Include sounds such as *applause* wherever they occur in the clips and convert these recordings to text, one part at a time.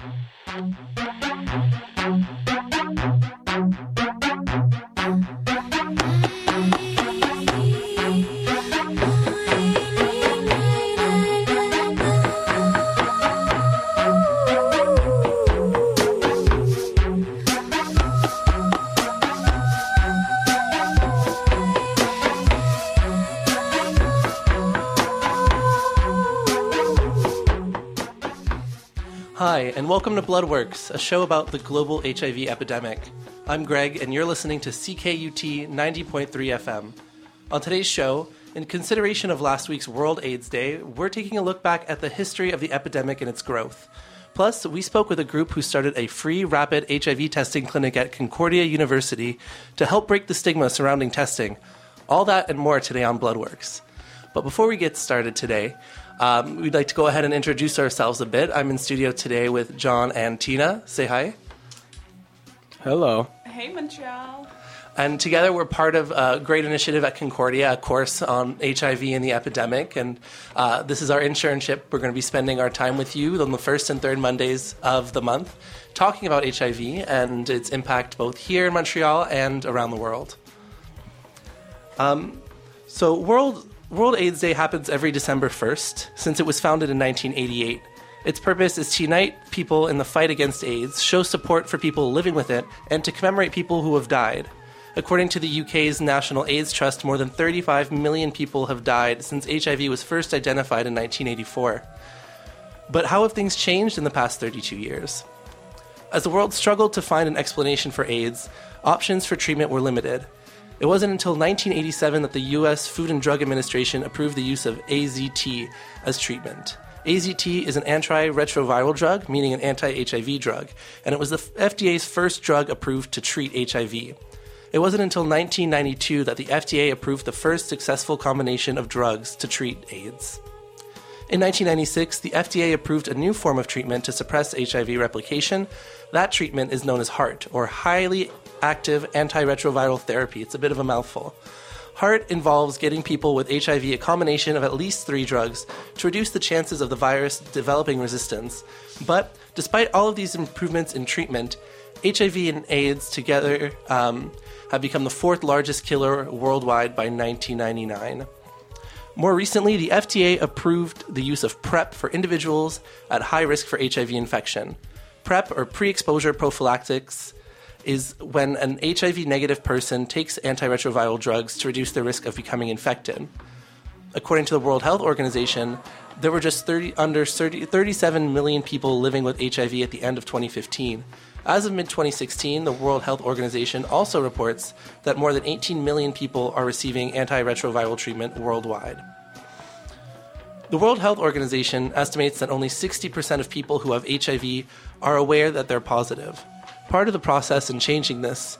Hi, and welcome to Bloodworks, a show about the global HIV epidemic. I'm Greg, and you're listening to CKUT 90.3 FM. On today's show, in consideration of last week's World AIDS Day, we're taking a look back at the history of the epidemic and its growth. Plus, we spoke with a group who started a free rapid HIV testing clinic at Concordia University to help break the stigma surrounding testing. All that and more today on Bloodworks. But before we get started today, um, we'd like to go ahead and introduce ourselves a bit. I'm in studio today with John and Tinah. Say hi. Hello. Hey, Montreal. And together we're part of a great initiative at Concordia, a course on HIV and the epidemic. And uh, this is our internship. We're going to be spending our time with you on the first and third Mondays of the month talking about HIV and its impact both here in Montreal and around the world. Um, so, World World AIDS Day happens every December 1st since it was founded in 1988. Its purpose is to unite people in the fight against AIDS, show support for people living with it, and to commemorate people who have died. According to the UK's National AIDS Trust, more than 35 million people have died since HIV was first identified in 1984. But how have things changed in the past 32 years? As the world struggled to find an explanation for AIDS, options for treatment were limited. It wasn't until 1987 that the US Food and Drug Administration approved the use of AZT as treatment. AZT is an antiretroviral drug, meaning an anti HIV drug, and it was the FDA's first drug approved to treat HIV. It wasn't until 1992 that the FDA approved the first successful combination of drugs to treat AIDS. In 1996, the FDA approved a new form of treatment to suppress HIV replication. That treatment is known as HAART, or Highly Active Antiretroviral Therapy. It's a bit of a mouthful. HAART involves getting people with HIV a combination of at least three drugs to reduce the chances of the virus developing resistance. But despite all of these improvements in treatment, HIV and AIDS together um, have become the fourth largest killer worldwide by 1999. More recently, the FDA approved the use of PrEP for individuals at high risk for HIV infection. PrEP, or pre exposure prophylactics, is when an HIV negative person takes antiretroviral drugs to reduce their risk of becoming infected. According to the World Health Organization, there were just 30, under 30, 37 million people living with HIV at the end of 2015. As of mid 2016, the World Health Organization also reports that more than 18 million people are receiving antiretroviral treatment worldwide. The World Health Organization estimates that only 60% of people who have HIV are aware that they're positive. Part of the process in changing this,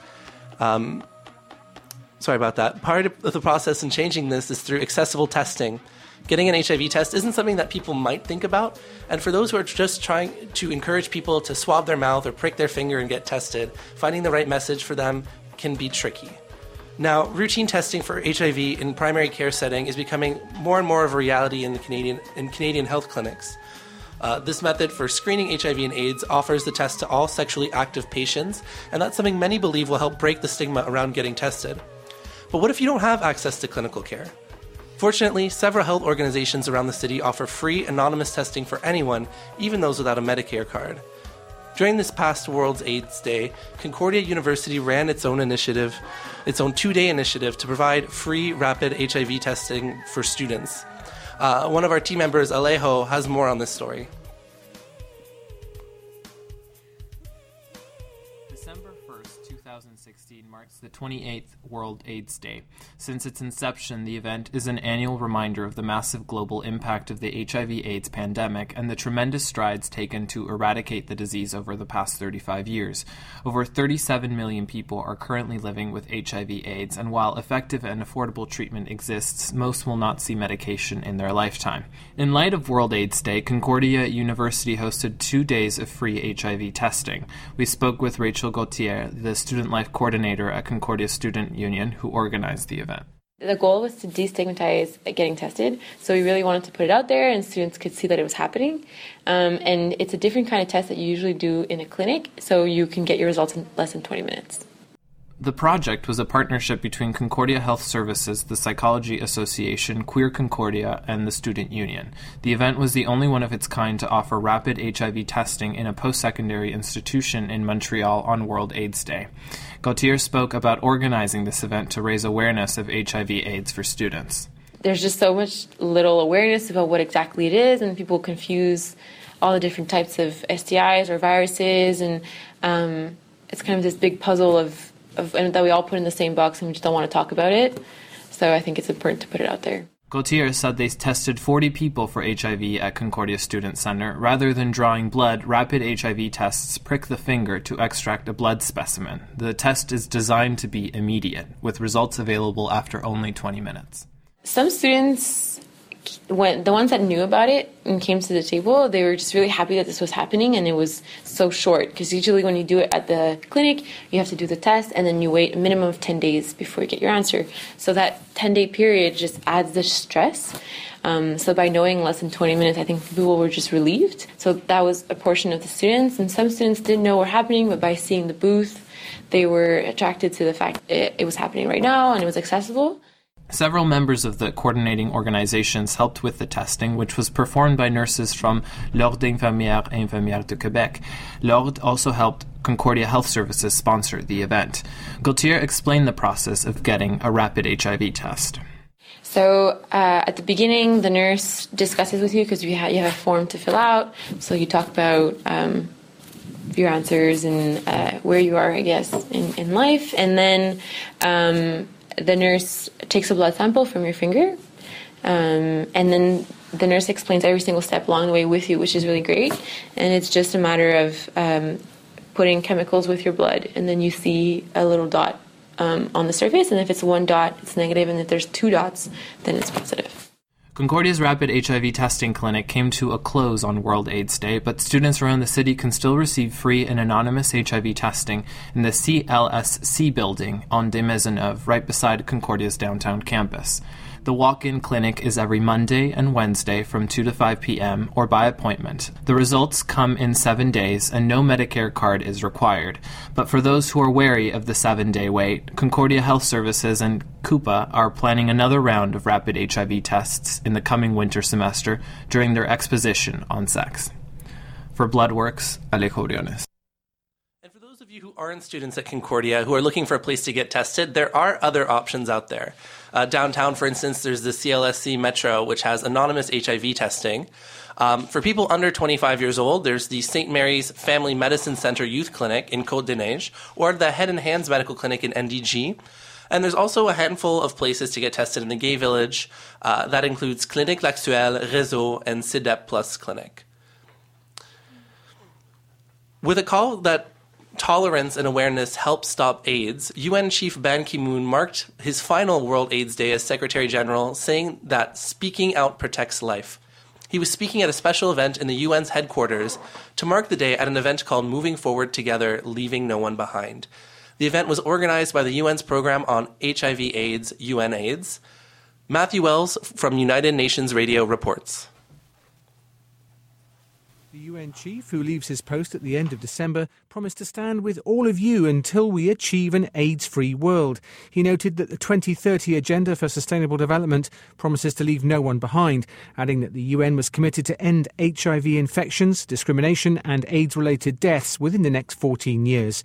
um, sorry about that, part of the process in changing this is through accessible testing. Getting an HIV test isn't something that people might think about, and for those who are just trying to encourage people to swab their mouth or prick their finger and get tested, finding the right message for them can be tricky. Now, routine testing for HIV in primary care setting is becoming more and more of a reality in Canadian in Canadian health clinics. Uh, this method for screening HIV and AIDS offers the test to all sexually active patients, and that's something many believe will help break the stigma around getting tested. But what if you don't have access to clinical care? Fortunately, several health organizations around the city offer free anonymous testing for anyone, even those without a Medicare card. During this past World's AIDS Day, Concordia University ran its own initiative, its own two day initiative to provide free rapid HIV testing for students. Uh, one of our team members, Alejo, has more on this story. 2016 the 28th World AIDS Day. Since its inception, the event is an annual reminder of the massive global impact of the HIV AIDS pandemic and the tremendous strides taken to eradicate the disease over the past 35 years. Over 37 million people are currently living with HIV AIDS, and while effective and affordable treatment exists, most will not see medication in their lifetime. In light of World AIDS Day, Concordia University hosted two days of free HIV testing. We spoke with Rachel Gauthier, the student life coordinator at Concordia Student Union, who organized the event. The goal was to destigmatize getting tested, so we really wanted to put it out there and students could see that it was happening. Um, and it's a different kind of test that you usually do in a clinic, so you can get your results in less than 20 minutes. The project was a partnership between Concordia Health Services, the Psychology Association, Queer Concordia, and the Student Union. The event was the only one of its kind to offer rapid HIV testing in a post secondary institution in Montreal on World AIDS Day. Gauthier spoke about organizing this event to raise awareness of HIV/AIDS for students. There's just so much little awareness about what exactly it is, and people confuse all the different types of STIs or viruses, and um, it's kind of this big puzzle of of, and that we all put in the same box and we just don't want to talk about it. So I think it's important to put it out there. Gauthier said they tested 40 people for HIV at Concordia Student Center. Rather than drawing blood, rapid HIV tests prick the finger to extract a blood specimen. The test is designed to be immediate, with results available after only 20 minutes. Some students when the ones that knew about it and came to the table, they were just really happy that this was happening and it was so short. Because usually when you do it at the clinic, you have to do the test and then you wait a minimum of 10 days before you get your answer. So that 10 day period just adds the stress. Um, so by knowing less than 20 minutes, I think people were just relieved. So that was a portion of the students. And some students didn't know what was happening, but by seeing the booth, they were attracted to the fact it, it was happening right now and it was accessible. Several members of the coordinating organizations helped with the testing, which was performed by nurses from L'Ordre d'Infirmières et Infirmières de Québec. L'Ordre also helped Concordia Health Services sponsor the event. Gauthier explained the process of getting a rapid HIV test. So uh, at the beginning, the nurse discusses with you because you, ha- you have a form to fill out. So you talk about um, your answers and uh, where you are, I guess, in, in life, and then. Um, the nurse takes a blood sample from your finger, um, and then the nurse explains every single step along the way with you, which is really great. And it's just a matter of um, putting chemicals with your blood, and then you see a little dot um, on the surface. And if it's one dot, it's negative, and if there's two dots, then it's positive. Concordia's rapid HIV testing clinic came to a close on World AIDS Day, but students around the city can still receive free and anonymous HIV testing in the CLSC building on Des Maisonneuve, right beside Concordia's downtown campus. The walk in clinic is every Monday and Wednesday from 2 to 5 p.m. or by appointment. The results come in seven days and no Medicare card is required. But for those who are wary of the seven day wait, Concordia Health Services and CUPA are planning another round of rapid HIV tests in the coming winter semester during their exposition on sex. For Bloodworks, Alejo Briones. And for those of you who aren't students at Concordia who are looking for a place to get tested, there are other options out there. Uh, downtown, for instance, there's the CLSC Metro, which has anonymous HIV testing. Um, for people under 25 years old, there's the St. Mary's Family Medicine Center Youth Clinic in Côte des Neiges, or the Head and Hands Medical Clinic in NDG. And there's also a handful of places to get tested in the gay village. Uh, that includes Clinique L'Actuel, Réseau, and CIDEP Plus Clinic. With a call that tolerance and awareness help stop AIDS, UN Chief Ban Ki moon marked his final World AIDS Day as Secretary General, saying that speaking out protects life. He was speaking at a special event in the UN's headquarters to mark the day at an event called Moving Forward Together, Leaving No One Behind. The event was organized by the UN's program on HIV AIDS, UN AIDS. Matthew Wells from United Nations Radio reports. The UN chief, who leaves his post at the end of December, promised to stand with all of you until we achieve an AIDS free world. He noted that the 2030 Agenda for Sustainable Development promises to leave no one behind, adding that the UN was committed to end HIV infections, discrimination, and AIDS related deaths within the next 14 years.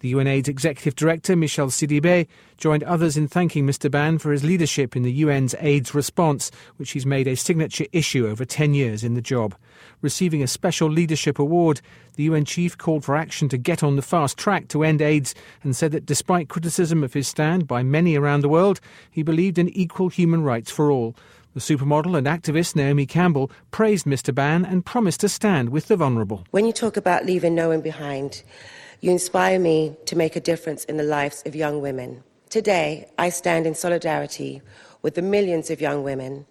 The UNAIDS Executive Director, Michel Sidibé, joined others in thanking Mr. Ban for his leadership in the UN's AIDS response, which he's made a signature issue over 10 years in the job. Receiving a Special Leadership Award, the UN chief called for action to get on the fast track to end AIDS and said that despite criticism of his stand by many around the world, he believed in equal human rights for all. The supermodel and activist Naomi Campbell praised Mr. Ban and promised to stand with the vulnerable. When you talk about leaving no one behind, you inspire me to make a difference in the lives of young women. Today, I stand in solidarity with the millions of young women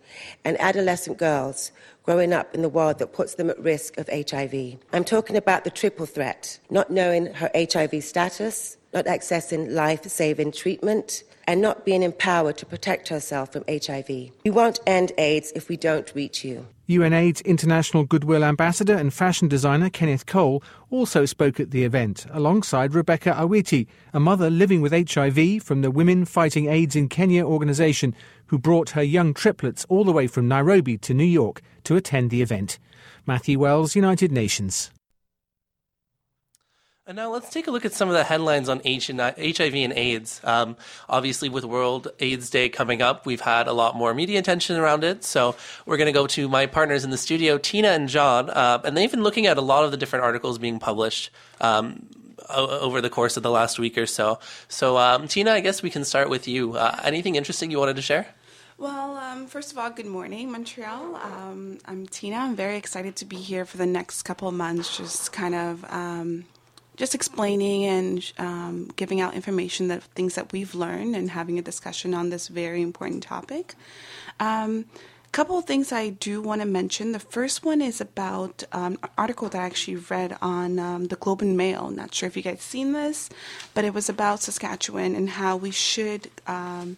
and adolescent girls growing up in the world that puts them at risk of HIV. I'm talking about the triple threat not knowing her HIV status, not accessing life saving treatment, and not being empowered to protect herself from HIV. We won't end AIDS if we don't reach you. UNAIDS International Goodwill Ambassador and fashion designer Kenneth Cole also spoke at the event alongside Rebecca Awiti, a mother living with HIV from the Women Fighting AIDS in Kenya organisation who brought her young triplets all the way from Nairobi to New York to attend the event. Matthew Wells, United Nations. And now let's take a look at some of the headlines on HIV and AIDS. Um, obviously, with World AIDS Day coming up, we've had a lot more media attention around it. So we're going to go to my partners in the studio, Tinah and John, uh, and they've been looking at a lot of the different articles being published. Um, over the course of the last week or so. So, um, Tinah, I guess we can start with you. Uh, anything interesting you wanted to share? Well, um, first of all, good morning, Montreal. Um, I'm Tinah. I'm very excited to be here for the next couple of months, just kind of um, just explaining and um, giving out information that things that we've learned and having a discussion on this very important topic. Um, a couple of things I do want to mention. The first one is about um, an article that I actually read on um, the Globe and Mail. Not sure if you guys seen this, but it was about Saskatchewan and how we should um,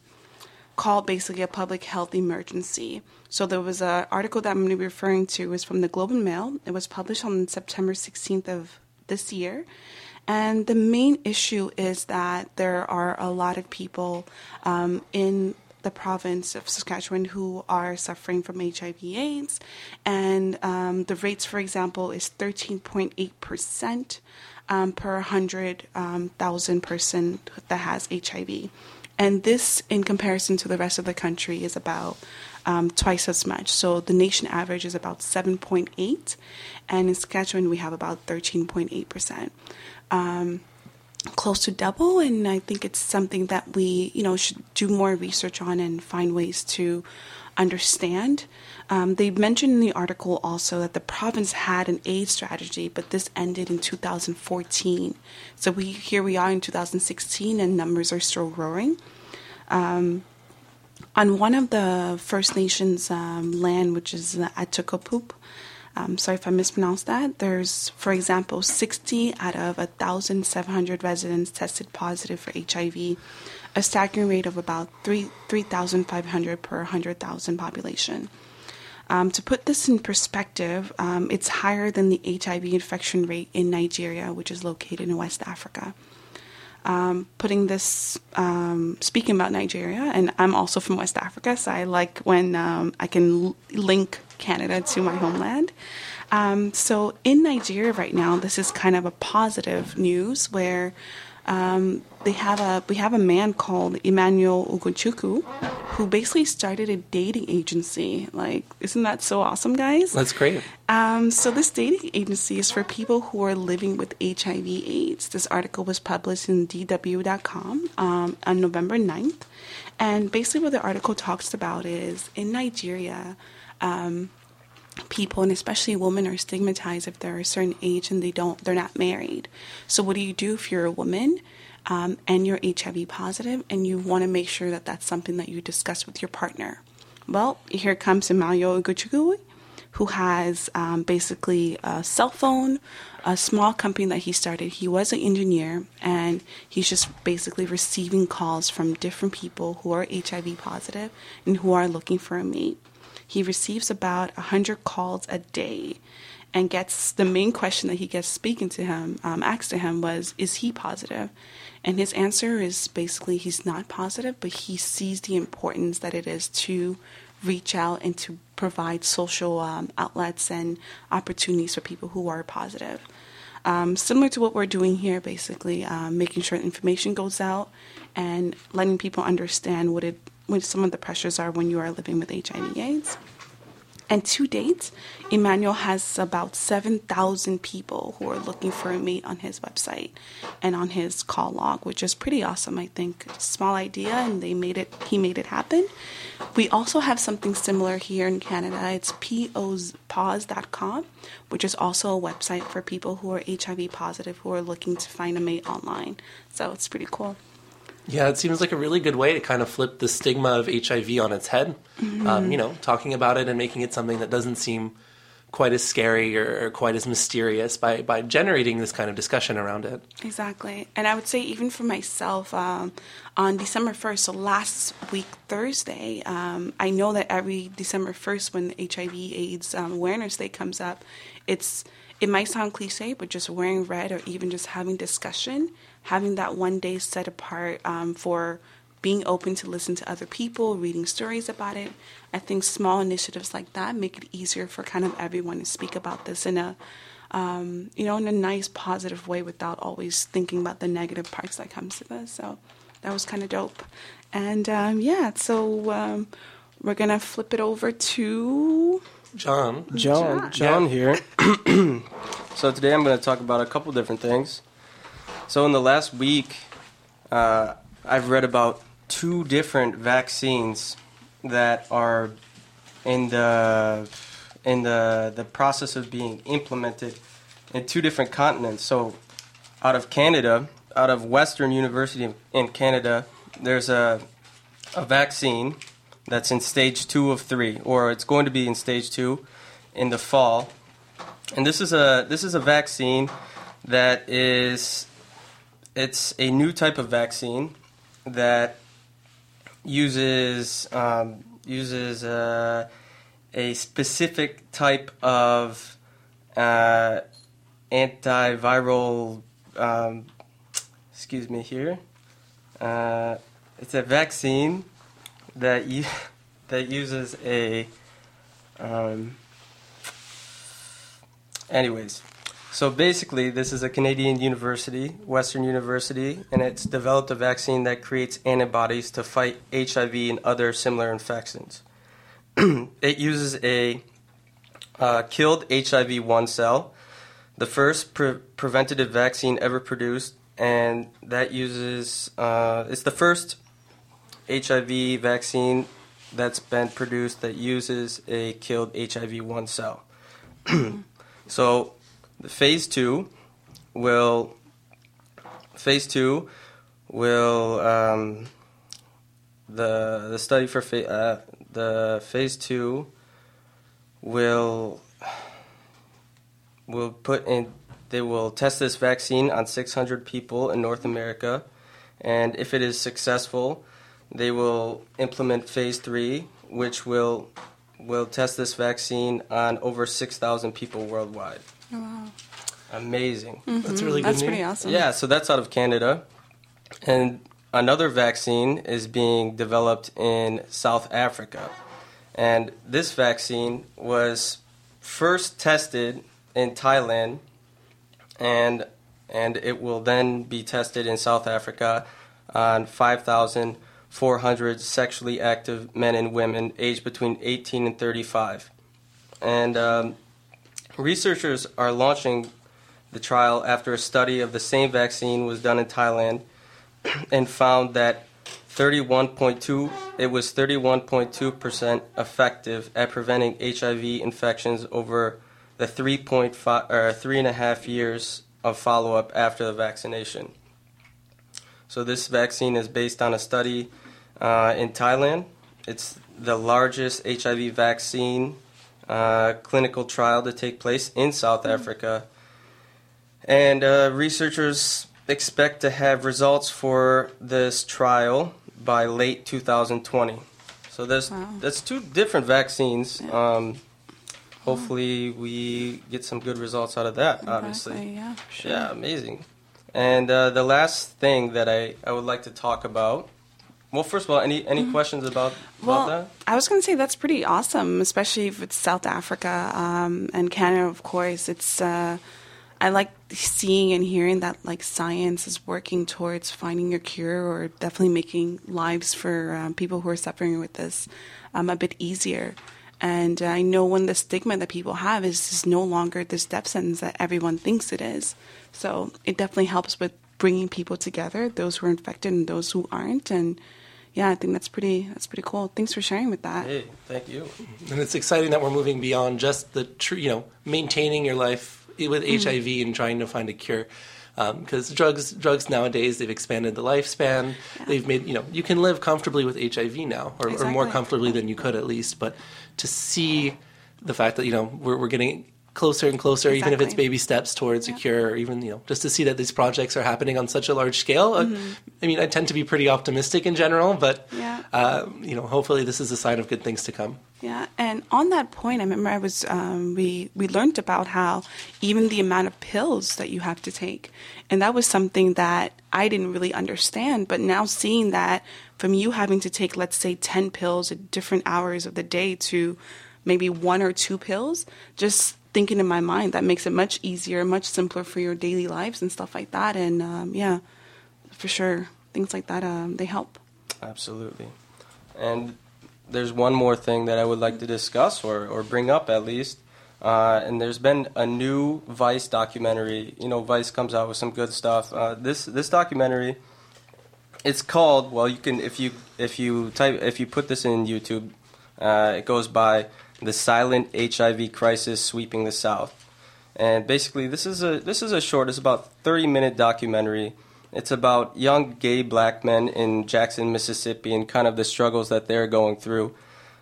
call basically a public health emergency. So there was an article that I'm going to be referring to is from the Globe and Mail. It was published on September 16th of this year. And the main issue is that there are a lot of people um, in the province of Saskatchewan who are suffering from HIV/AIDS, and um, the rates, for example, is 13.8 um, per 100,000 um, person that has HIV. And this, in comparison to the rest of the country, is about um, twice as much. So the nation average is about 7.8, and in Saskatchewan we have about 13.8 percent. Um, close to double and i think it's something that we you know should do more research on and find ways to understand um, they mentioned in the article also that the province had an aid strategy, but this ended in 2014. So we here we are in 2016, and numbers are still growing. Um, on one of the First Nations um, land, which is the um, sorry if I mispronounced that. There's, for example, 60 out of 1,700 residents tested positive for HIV, a staggering rate of about 3 3,500 per 100,000 population. Um, to put this in perspective, um, it's higher than the HIV infection rate in Nigeria, which is located in West Africa um, putting this, um, speaking about Nigeria, and I'm also from West Africa, so I like when um, I can l- link Canada to my homeland. Um, so in Nigeria right now, this is kind of a positive news where um, they have a we have a man called Emmanuel Ugochukwu who basically started a dating agency. Like, isn't that so awesome, guys? That's great. Um, so this dating agency is for people who are living with HIV/AIDS. This article was published in DW.com um, on November 9th, and basically what the article talks about is in Nigeria. Um, people and especially women are stigmatized if they're a certain age and they don't they're not married. So what do you do if you're a woman um, and you're hiv positive and you want to make sure that that's something that you discuss with your partner? Well here comes Emmanuel Ugochukwu, who has um, basically a cell phone a small company that he started. He was an engineer and he's just basically receiving calls from different people who are hiv positive and who are looking for a mate he receives about 100 calls a day and gets the main question that he gets speaking to him, um, asked to him was, Is he positive? And his answer is basically he's not positive, but he sees the importance that it is to reach out and to provide social um, outlets and opportunities for people who are positive. Um, similar to what we're doing here, basically, um, making sure information goes out and letting people understand what it what some of the pressures are when you are living with HIV/AIDS. And to date, Emmanuel has about 7,000 people who are looking for a mate on his website and on his call log, which is pretty awesome, I think. Small idea, and they made it, he made it happen. We also have something similar here in Canada. It's pause.com, which is also a website for people who are HIV positive who are looking to find a mate online. So it's pretty cool. Yeah, it seems like a really good way to kind of flip the stigma of HIV on its head. Mm-hmm. Um, you know, talking about it and making it something that doesn't seem quite as scary or, or, quite as mysterious by, by generating this kind of discussion around it. Exactly. And I would say, even for myself, um, on December 1st, so last week, Thursday, um, I know that every December 1st, when HIV AIDS um, Awareness Day comes up, it's it might sound cliche, but just wearing red or even just having discussion, having that one day set apart um, for being open to listen to other people, reading stories about it. I think small initiatives like that make it easier for kind of everyone to speak about this in a um, you know, in a nice, positive way without always thinking about the negative parts that comes to this. So that was kind of dope. And um, yeah, so um, we're gonna flip it over to John. John. John here. *clears throat* so today I'm going to talk about a couple different things. So in the last week, uh, I've read about two different vaccines that are in the in the the process of being implemented in two different continents. So out of Canada, out of Western University in Canada, there's a a vaccine that's in stage two of three, or it's going to be in stage two in the fall. And this is a this is a vaccine that is it's a new type of vaccine that uses um, uses uh, a specific type of uh, antiviral. Um, excuse me here. Uh, it's a vaccine that you *laughs* that uses a um, anyways so basically this is a canadian university western university and it's developed a vaccine that creates antibodies to fight hiv and other similar infections *clears throat* it uses a uh, killed hiv-1 cell the first pre- preventative vaccine ever produced and that uses uh, it's the first HIV vaccine that's been produced that uses a killed HIV 1 cell. *clears throat* so, the phase 2 will phase 2 will um, the the study for fa- uh, the phase 2 will will put in they will test this vaccine on 600 people in North America and if it is successful they will implement phase three, which will will test this vaccine on over 6,000 people worldwide. Wow. Amazing. Mm-hmm. That's really good. That's news. pretty awesome. Yeah, so that's out of Canada. And another vaccine is being developed in South Africa. And this vaccine was first tested in Thailand and and it will then be tested in South Africa on 5,400 sexually active men and women aged between 18 and 35. And um, researchers are launching the trial after a study of the same vaccine was done in Thailand *clears throat* and found that 31.2 it was 31.2% effective at preventing HIV infections over the 3.5 or three and a half years of follow-up after the vaccination. So this vaccine is based on a study uh, in Thailand. It's the largest HIV vaccine uh, clinical trial to take place in South. Africa. And uh, researchers expect to have results for this trial by late 2020. So there's wow. that's two different vaccines. Yeah. Um, hopefully, we get some good results out of that. Obviously, yeah, sure. yeah, amazing. And uh, the last thing that I, I would like to talk about. Well, first of all, any any mm-hmm. questions about, well, about that? I was going to say that's pretty awesome, especially if it's South Africa um, and Canada, of course. It's uh, I like seeing and hearing that like science is working towards finding a cure or definitely making lives for um, people who are suffering with this um, a bit easier. And I know when the stigma that people have is, is no longer this death sentence that everyone thinks it is. So it definitely helps with bringing people together, those who are infected and those who aren't. And yeah, I think that's pretty that's pretty cool. Thanks for sharing with that. Hey, thank you. And it's exciting that we're moving beyond just the tr- you know maintaining your life with mm-hmm. HIV and trying to find a cure. Because um, drugs, drugs nowadays, they've expanded the lifespan. Yeah. They've made you know you can live comfortably with HIV now, or, exactly. or more comfortably than you could at least. But to see the fact that you know we're we're getting closer and closer, even if it's baby steps towards Yeah. a cure, or even you know just to see that these projects are happening on such a large scale. Uh, I mean, I tend to be pretty optimistic in general, but Mm-hmm. Yeah. uh, you know, hopefully this is a sign of good things to come. Yeah, and on that point, I remember I was um, we we learned about how even the amount of pills that you have to take, and that was something that I didn't really understand. But now seeing that from you having to take, let's say, ten pills at different hours of the day to maybe one or two pills, just thinking in my mind that makes it much easier, much simpler for your daily lives and stuff like that. And um, yeah, for sure, things like that um, they help. Absolutely. And there's one more thing that I would like to discuss or, or bring up at least. Uh, and there's been a new Vice documentary. You know, Vice comes out with some good stuff. Uh, this this documentary, it's called. Well, you can if you if you type if you put this in YouTube, uh, it goes by the silent HIV crisis sweeping the South. And basically, this is a this is a short. It's about 30 minute documentary. It's about young gay black men in Jackson, Mississippi, and kind of the struggles that they're going through.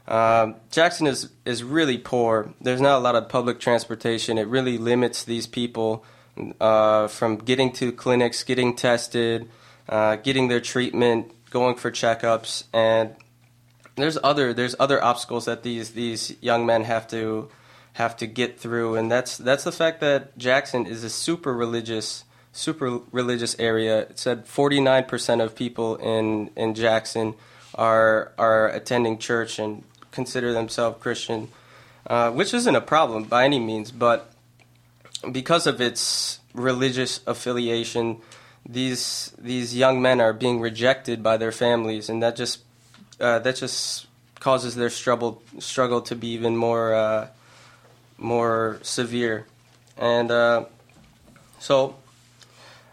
Um, Jackson is is really poor. There's not a lot of public transportation. It really limits these people uh, from getting to clinics, getting tested, uh, getting their treatment, going for checkups, and there's other there's other obstacles that these these young men have to have to get through, and that's that's the fact that Jackson is a super religious super religious area. It said 49% of people in in Jackson are are attending church and consider themselves Christian, uh, which isn't a problem by any means, but because of its religious affiliation, these these young men are being rejected by their families, and that just uh, that just causes their struggle struggle to be even more uh, more severe, and uh, so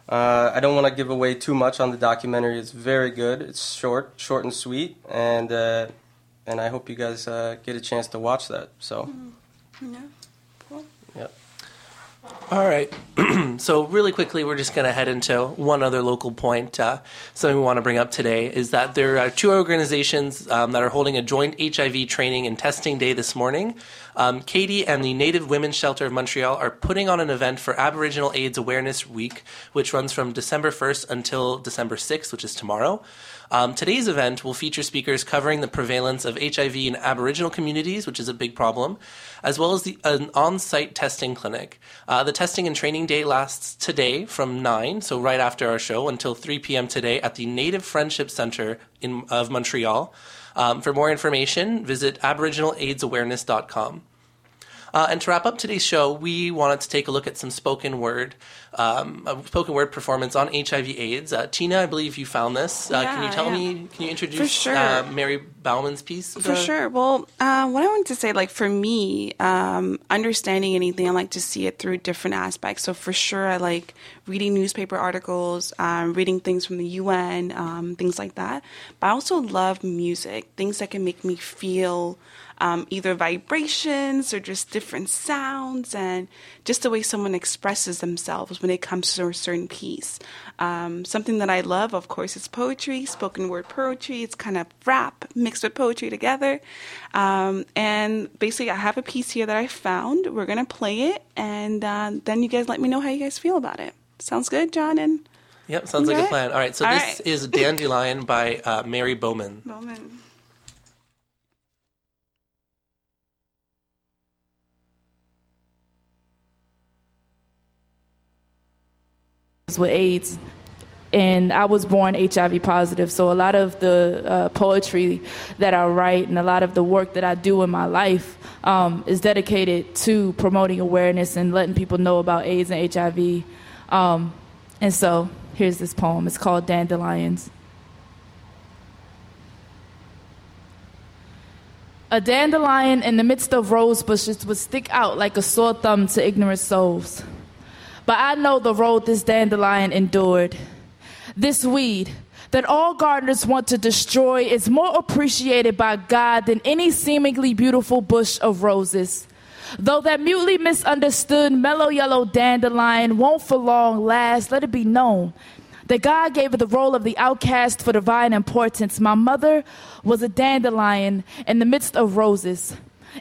uh, I don't want to give away too much on the documentary. It's very good. It's short, short and sweet, and uh, and I hope you guys uh, get a chance to watch that. So, cool. All right. *clears throat* so, really quickly, we're just going to head into one other local point. Uh, something we want to bring up today is that there are two organizations um, that are holding a joint HIV training and testing day this morning. Um, CATIE and the Native Women's Shelter of Montreal are putting on an event for Aboriginal AIDS Awareness Week, which runs from December 1st until December 6th, which is tomorrow. Um, today's event will feature speakers covering the prevalence of HIV in Aboriginal communities, which is a big problem, as well as the, an on site testing clinic. Uh, the testing and training day lasts today from 9, so right after our show, until 3 p.m. today at the Native Friendship Center in, of Montreal. Um, for more information, visit aboriginalaidsawareness.com. Uh, and to wrap up today's show, we wanted to take a look at some spoken word, um, a spoken word performance on HIV/AIDS. Uh, Tinah, I believe you found this. Uh, can you tell yeah. me? Can you introduce sure. uh, Mary Bowman's piece? For sure. Well, uh, what I wanted to say, like for me, um, understanding anything, I like to see it through different aspects. So for sure, I like reading newspaper articles, um, reading things from the UN, um, things like that. But I also love music, things that can make me feel um, either vibrations or just different sounds, and just the way someone expresses themselves when it comes to a certain piece. Um, something that I love, of course, is poetry, spoken word poetry. It's kind of rap mixed with poetry together. Um, and basically, I have a piece here that I found. We're going to play it, and uh, then you guys let me know how you guys feel about it. Sounds good, John and Yep, sounds like a plan. All right, so All this right. is Dandelion by uh, Mary Bowman. Bowman. With AIDS. And I was born HIV positive, so a lot of the uh, poetry that I write and a lot of the work that I do in my life um, is dedicated to promoting awareness and letting people know about AIDS and HIV. Um, and so here's this poem. It's called Dandelions. A dandelion in the midst of rose bushes would stick out like a sore thumb to ignorant souls. But I know the road this dandelion endured. This weed that all gardeners want to destroy is more appreciated by God than any seemingly beautiful bush of roses. Though that mutely misunderstood mellow yellow dandelion won't for long last, let it be known that God gave it the role of the outcast for divine importance. My mother was a dandelion in the midst of roses.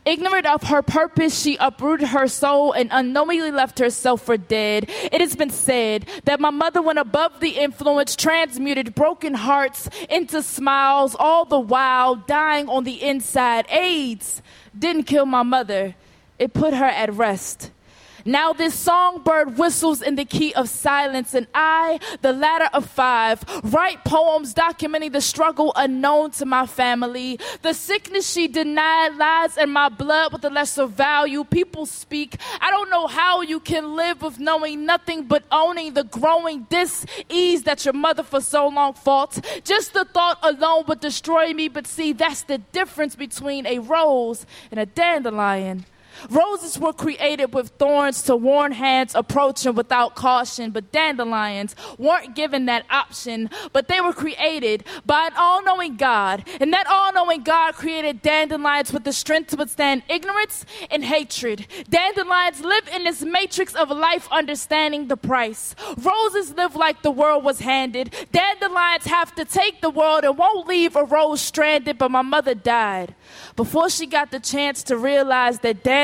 Ignorant of her purpose, she uprooted her soul and unknowingly left herself for dead. It has been said that my mother went above the influence, transmuted broken hearts into smiles, all the while dying on the inside. AIDS didn't kill my mother, it put her at rest. Now this songbird whistles in the key of silence, and I, the latter of five, write poems documenting the struggle unknown to my family. The sickness she denied lies in my blood with a lesser value. People speak. I don't know how you can live with knowing nothing but owning the growing dis-ease that your mother for so long fought. Just the thought alone would destroy me, but see, that's the difference between a rose and a dandelion. Roses were created with thorns to warn hands approaching without caution, but dandelions weren't given that option, but they were created by an all knowing God. And that all knowing God created dandelions with the strength to withstand ignorance and hatred. Dandelions live in this matrix of life, understanding the price. Roses live like the world was handed. Dandelions have to take the world and won't leave a rose stranded, but my mother died before she got the chance to realize that dandelions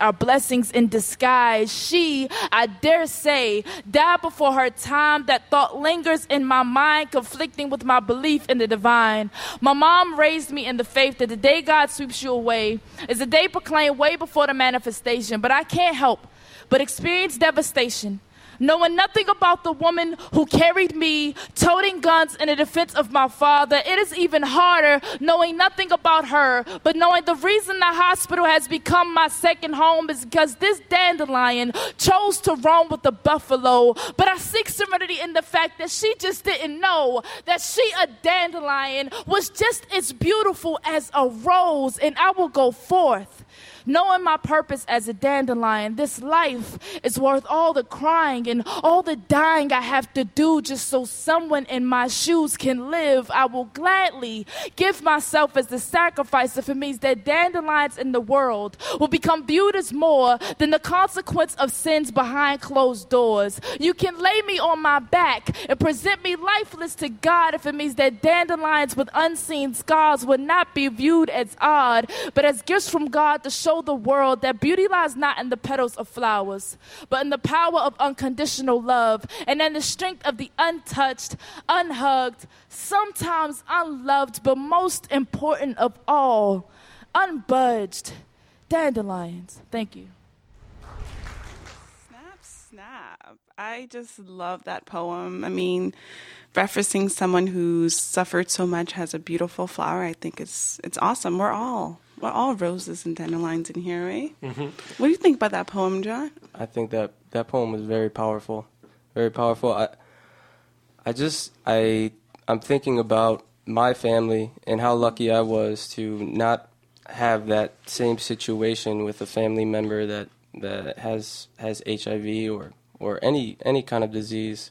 are blessings in disguise, she, I dare say, died before her time. That thought lingers in my mind, conflicting with my belief in the divine. My mom raised me in the faith that the day God sweeps you away is the day proclaimed way before the manifestation. But I can't help but experience devastation knowing nothing about the woman who carried me, toting guns in the defense of my father. It is even harder knowing nothing about her, but knowing the reason the hospital has become my second home is because this dandelion chose to roam with the buffalo. But I seek serenity in the fact that she just didn't know that she, a dandelion, was just as beautiful as a rose, and I will go forth knowing my purpose as a dandelion, this life is worth all the crying and all the dying I have to do just so someone in my shoes can live. I will gladly give myself as the sacrifice if it means that dandelions in the world will become viewed as more than the consequence of sins behind closed doors. You can lay me on my back and present me lifeless to God if it means that dandelions with unseen scars would not be viewed as odd, but as gifts from God to show the world that beauty lies not in the petals of flowers, but in the power of unconditional love and in the strength of the untouched, unhugged, sometimes unloved, but most important of all, unbudged dandelions. Thank you. Snap, snap. I just love that poem. I mean, referencing someone who's suffered so much has a beautiful flower. I think it's it's awesome. We're all we're all roses and dandelions in here, right? Mm-hmm. What do you think about that poem, John? I think that that poem was very powerful, very powerful. I, I just I I'm thinking about my family and how lucky I was to not have that same situation with a family member that that has has HIV or or any any kind of disease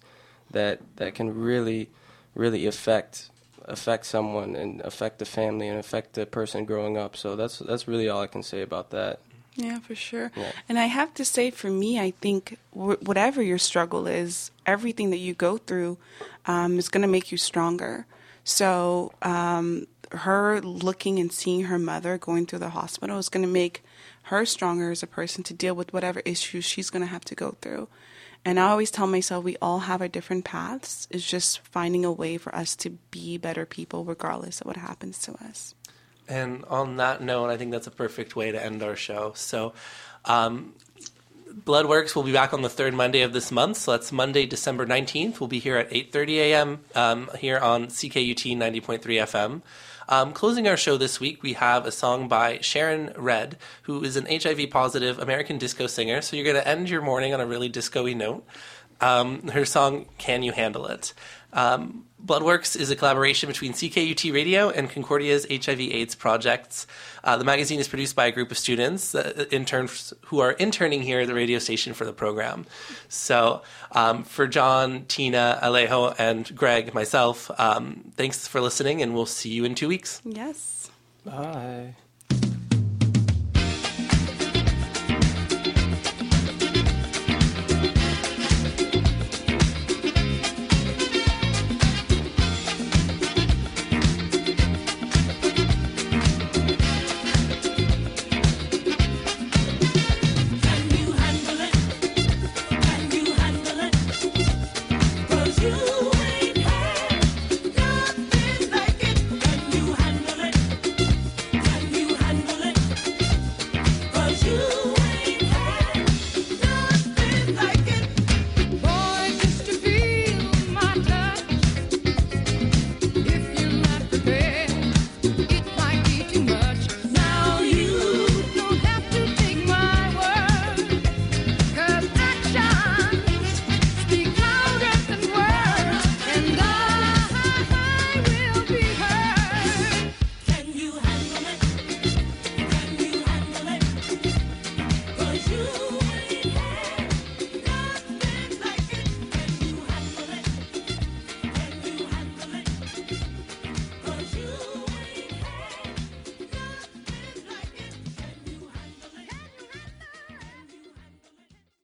that that can really really affect affect someone and affect the family and affect the person growing up. So that's that's really all I can say about that. Yeah, for sure. Yeah. And I have to say, for me, I think w- whatever your struggle is, everything that you go through um, is going to make you stronger. So, um, her looking and seeing her mother going through the hospital is going to make her stronger as a person to deal with whatever issues she's going to have to go through. And I always tell myself we all have our different paths. It's just finding a way for us to be better people regardless of what happens to us. And on that note, I think that's a perfect way to end our show. So, um, Bloodworks will be back on the third Monday of this month. So that's Monday, December 19th. We'll be here at 8.30 a.m. Um, here on CKUT 90.3 FM. Um, closing our show this week, we have a song by Sharon Redd, who is an HIV positive American disco singer. So you're going to end your morning on a really disco note. Um, her song, Can You Handle It? Um, Bloodworks is a collaboration between CKUT Radio and Concordia's HIV/AIDS projects. Uh, the magazine is produced by a group of students, uh, interns who are interning here at the radio station for the program. So, um, for John, Tinah, Alejo, and Greg, myself, um, thanks for listening, and we'll see you in two weeks. Yes. Bye.